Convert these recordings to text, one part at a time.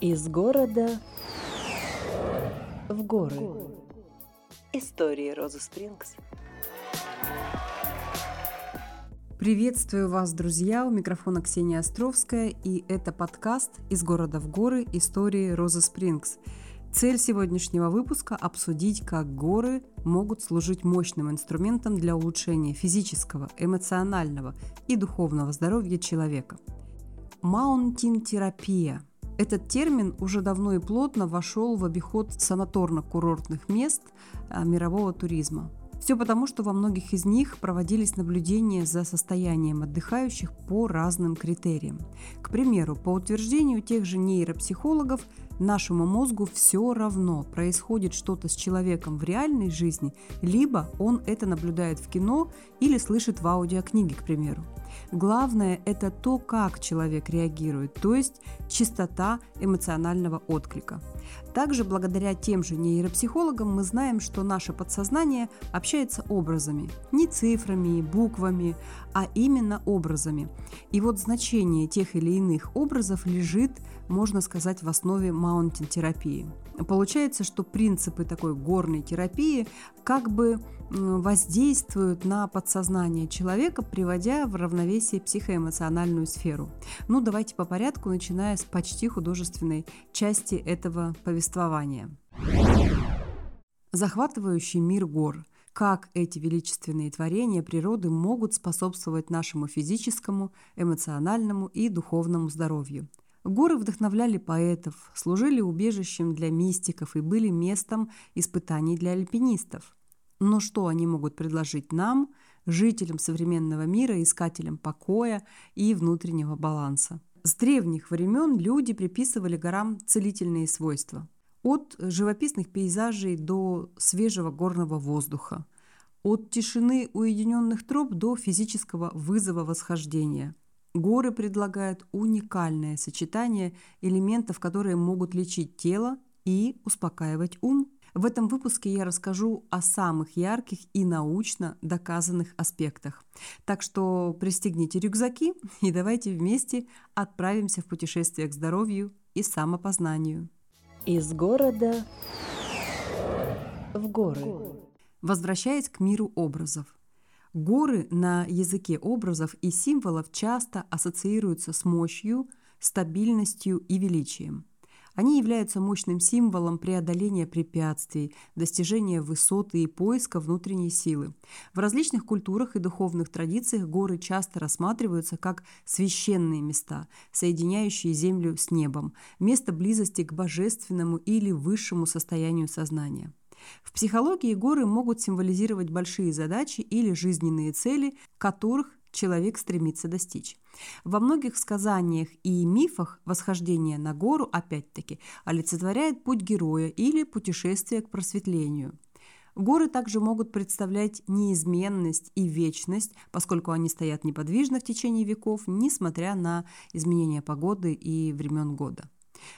Из города в горы. Истории Розы Спрингс. Приветствую вас, друзья! У микрофона Ксения Островская, и это подкаст «Из города в горы. Истории Розы Спрингс». Цель сегодняшнего выпуска – обсудить, как горы могут служить мощным инструментом для улучшения физического, эмоционального и духовного здоровья человека. Маунтин-терапия – этот термин уже давно и плотно вошел в обиход санаторно-курортных мест а, мирового туризма. Все потому, что во многих из них проводились наблюдения за состоянием отдыхающих по разным критериям. К примеру, по утверждению тех же нейропсихологов, нашему мозгу все равно, происходит что-то с человеком в реальной жизни, либо он это наблюдает в кино или слышит в аудиокниге, к примеру. Главное – это то, как человек реагирует, то есть частота эмоционального отклика. Также благодаря тем же нейропсихологам мы знаем, что наше подсознание общается образами, не цифрами, буквами, а именно образами. И вот значение тех или иных образов лежит, можно сказать, в основе маунтин-терапии. Получается, что принципы такой горной терапии как бы воздействуют на подсознание человека, приводя в равновесие психоэмоциональную сферу. Ну, давайте по порядку, начиная с почти художественной части этого повествования. Захватывающий мир гор – как эти величественные творения природы могут способствовать нашему физическому, эмоциональному и духовному здоровью. Горы вдохновляли поэтов, служили убежищем для мистиков и были местом испытаний для альпинистов. Но что они могут предложить нам, жителям современного мира, искателям покоя и внутреннего баланса? С древних времен люди приписывали горам целительные свойства. От живописных пейзажей до свежего горного воздуха. От тишины уединенных троп до физического вызова восхождения – Горы предлагают уникальное сочетание элементов, которые могут лечить тело и успокаивать ум. В этом выпуске я расскажу о самых ярких и научно доказанных аспектах. Так что пристегните рюкзаки и давайте вместе отправимся в путешествие к здоровью и самопознанию. Из города в горы. Возвращаясь к миру образов. Горы на языке образов и символов часто ассоциируются с мощью, стабильностью и величием. Они являются мощным символом преодоления препятствий, достижения высоты и поиска внутренней силы. В различных культурах и духовных традициях горы часто рассматриваются как священные места, соединяющие землю с небом, место близости к божественному или высшему состоянию сознания. В психологии горы могут символизировать большие задачи или жизненные цели, которых человек стремится достичь. Во многих сказаниях и мифах восхождение на гору, опять-таки, олицетворяет путь героя или путешествие к просветлению. Горы также могут представлять неизменность и вечность, поскольку они стоят неподвижно в течение веков, несмотря на изменения погоды и времен года.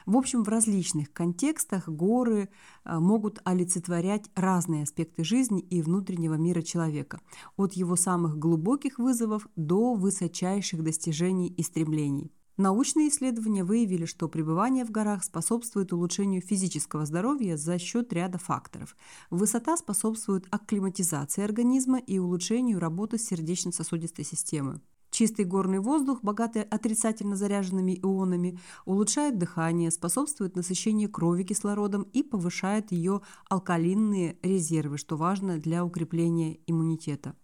В общем, в различных контекстах горы э, могут олицетворять разные аспекты жизни и внутреннего мира человека, от его самых глубоких вызовов до высочайших достижений и стремлений. Научные исследования выявили, что пребывание в горах способствует улучшению физического здоровья за счет ряда факторов. Высота способствует акклиматизации организма и улучшению работы сердечно-сосудистой системы. Чистый горный воздух, богатый отрицательно заряженными ионами, улучшает дыхание, способствует насыщению крови кислородом и повышает ее алкалинные резервы, что важно для укрепления иммунитета.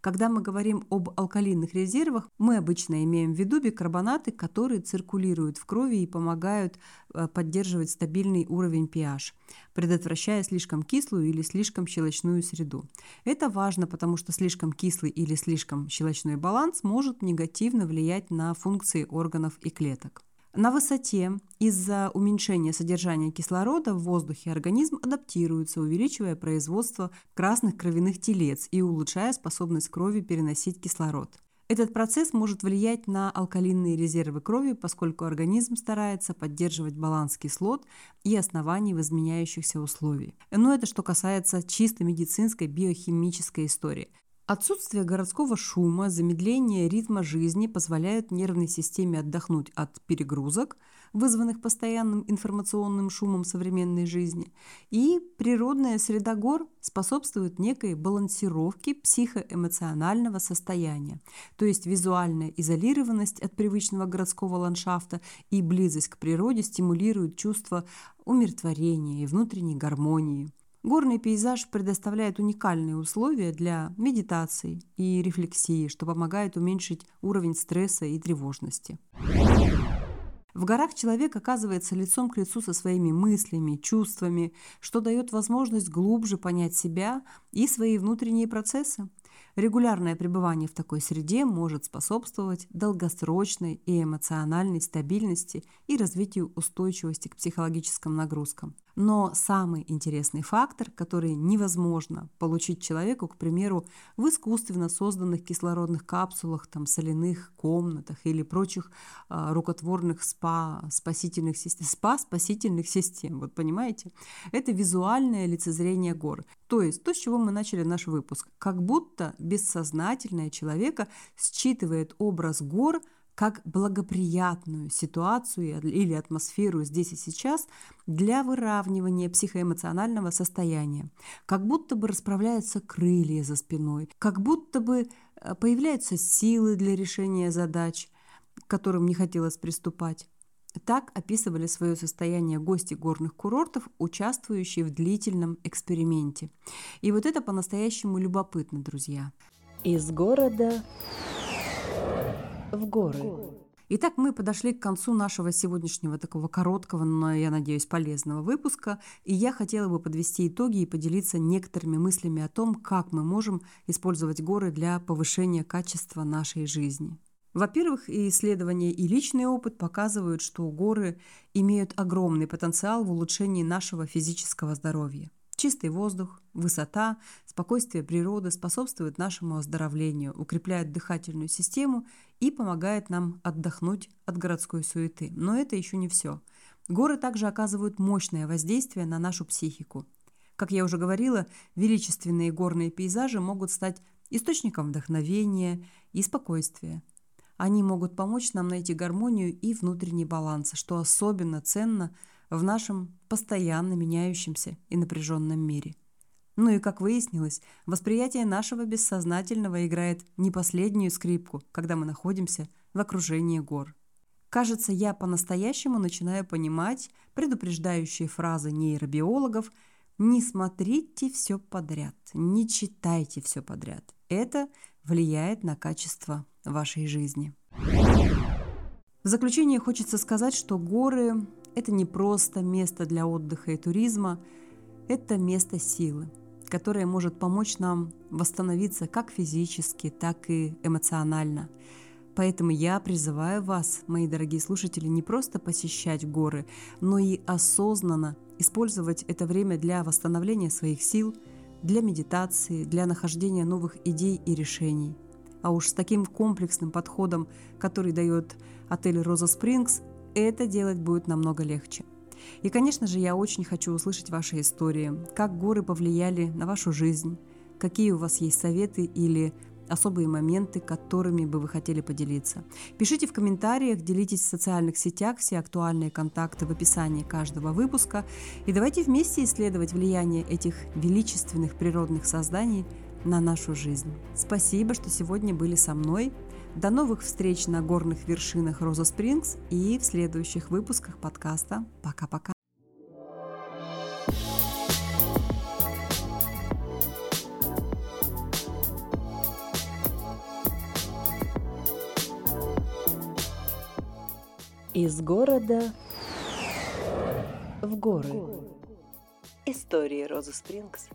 Когда мы говорим об алкалинных резервах, мы обычно имеем в виду бикарбонаты, которые циркулируют в крови и помогают э, поддерживать стабильный уровень pH, предотвращая слишком кислую или слишком щелочную среду. Это важно, потому что слишком кислый или слишком щелочной баланс может негативно влиять на функции органов и клеток. На высоте из-за уменьшения содержания кислорода в воздухе организм адаптируется, увеличивая производство красных кровяных телец и улучшая способность крови переносить кислород. Этот процесс может влиять на алкалинные резервы крови, поскольку организм старается поддерживать баланс кислот и оснований в изменяющихся условиях. Но это что касается чисто медицинской биохимической истории. Отсутствие городского шума, замедление ритма жизни позволяют нервной системе отдохнуть от перегрузок, вызванных постоянным информационным шумом современной жизни, и природная среда гор способствует некой балансировке психоэмоционального состояния, то есть визуальная изолированность от привычного городского ландшафта и близость к природе стимулируют чувство умиротворения и внутренней гармонии. Горный пейзаж предоставляет уникальные условия для медитации и рефлексии, что помогает уменьшить уровень стресса и тревожности. В горах человек оказывается лицом к лицу со своими мыслями, чувствами, что дает возможность глубже понять себя и свои внутренние процессы. Регулярное пребывание в такой среде может способствовать долгосрочной и эмоциональной стабильности и развитию устойчивости к психологическим нагрузкам. Но самый интересный фактор, который невозможно получить человеку, к примеру, в искусственно созданных кислородных капсулах, там, соляных комнатах или прочих э, рукотворных спа спасительных систем, спа спасительных систем, вот понимаете, это визуальное лицезрение гор. То есть то, с чего мы начали наш выпуск. Как будто бессознательное человека считывает образ гор – как благоприятную ситуацию или атмосферу здесь и сейчас для выравнивания психоэмоционального состояния. Как будто бы расправляются крылья за спиной, как будто бы э, появляются силы для решения задач, к которым не хотелось приступать. Так описывали свое состояние гости горных курортов, участвующие в длительном эксперименте. И вот это по-настоящему любопытно, друзья. Из города в горы. Итак, мы подошли к концу нашего сегодняшнего такого короткого, но, я надеюсь, полезного выпуска. И я хотела бы подвести итоги и поделиться некоторыми мыслями о том, как мы можем использовать горы для повышения качества нашей жизни. Во-первых, исследования и личный опыт показывают, что горы имеют огромный потенциал в улучшении нашего физического здоровья. Чистый воздух, высота, спокойствие природы способствуют нашему оздоровлению, укрепляют дыхательную систему и помогает нам отдохнуть от городской суеты. Но это еще не все. Горы также оказывают мощное воздействие на нашу психику. Как я уже говорила, величественные горные пейзажи могут стать источником вдохновения и спокойствия. Они могут помочь нам найти гармонию и внутренний баланс, что особенно ценно – в нашем постоянно меняющемся и напряженном мире. Ну и, как выяснилось, восприятие нашего бессознательного играет не последнюю скрипку, когда мы находимся в окружении гор. Кажется, я по-настоящему начинаю понимать предупреждающие фразы нейробиологов «Не смотрите все подряд, не читайте все подряд». Это влияет на качество вашей жизни. В заключение хочется сказать, что горы это не просто место для отдыха и туризма, это место силы, которое может помочь нам восстановиться как физически, так и эмоционально. Поэтому я призываю вас, мои дорогие слушатели, не просто посещать горы, но и осознанно использовать это время для восстановления своих сил, для медитации, для нахождения новых идей и решений. А уж с таким комплексным подходом, который дает отель «Роза Спрингс», это делать будет намного легче. И, конечно же, я очень хочу услышать ваши истории, как горы повлияли на вашу жизнь, какие у вас есть советы или особые моменты, которыми бы вы хотели поделиться. Пишите в комментариях, делитесь в социальных сетях, все актуальные контакты в описании каждого выпуска. И давайте вместе исследовать влияние этих величественных природных созданий на нашу жизнь. Спасибо, что сегодня были со мной. До новых встреч на горных вершинах Роза Спрингс и в следующих выпусках подкаста. Пока-пока. Из города в горы. Истории Розы Спрингс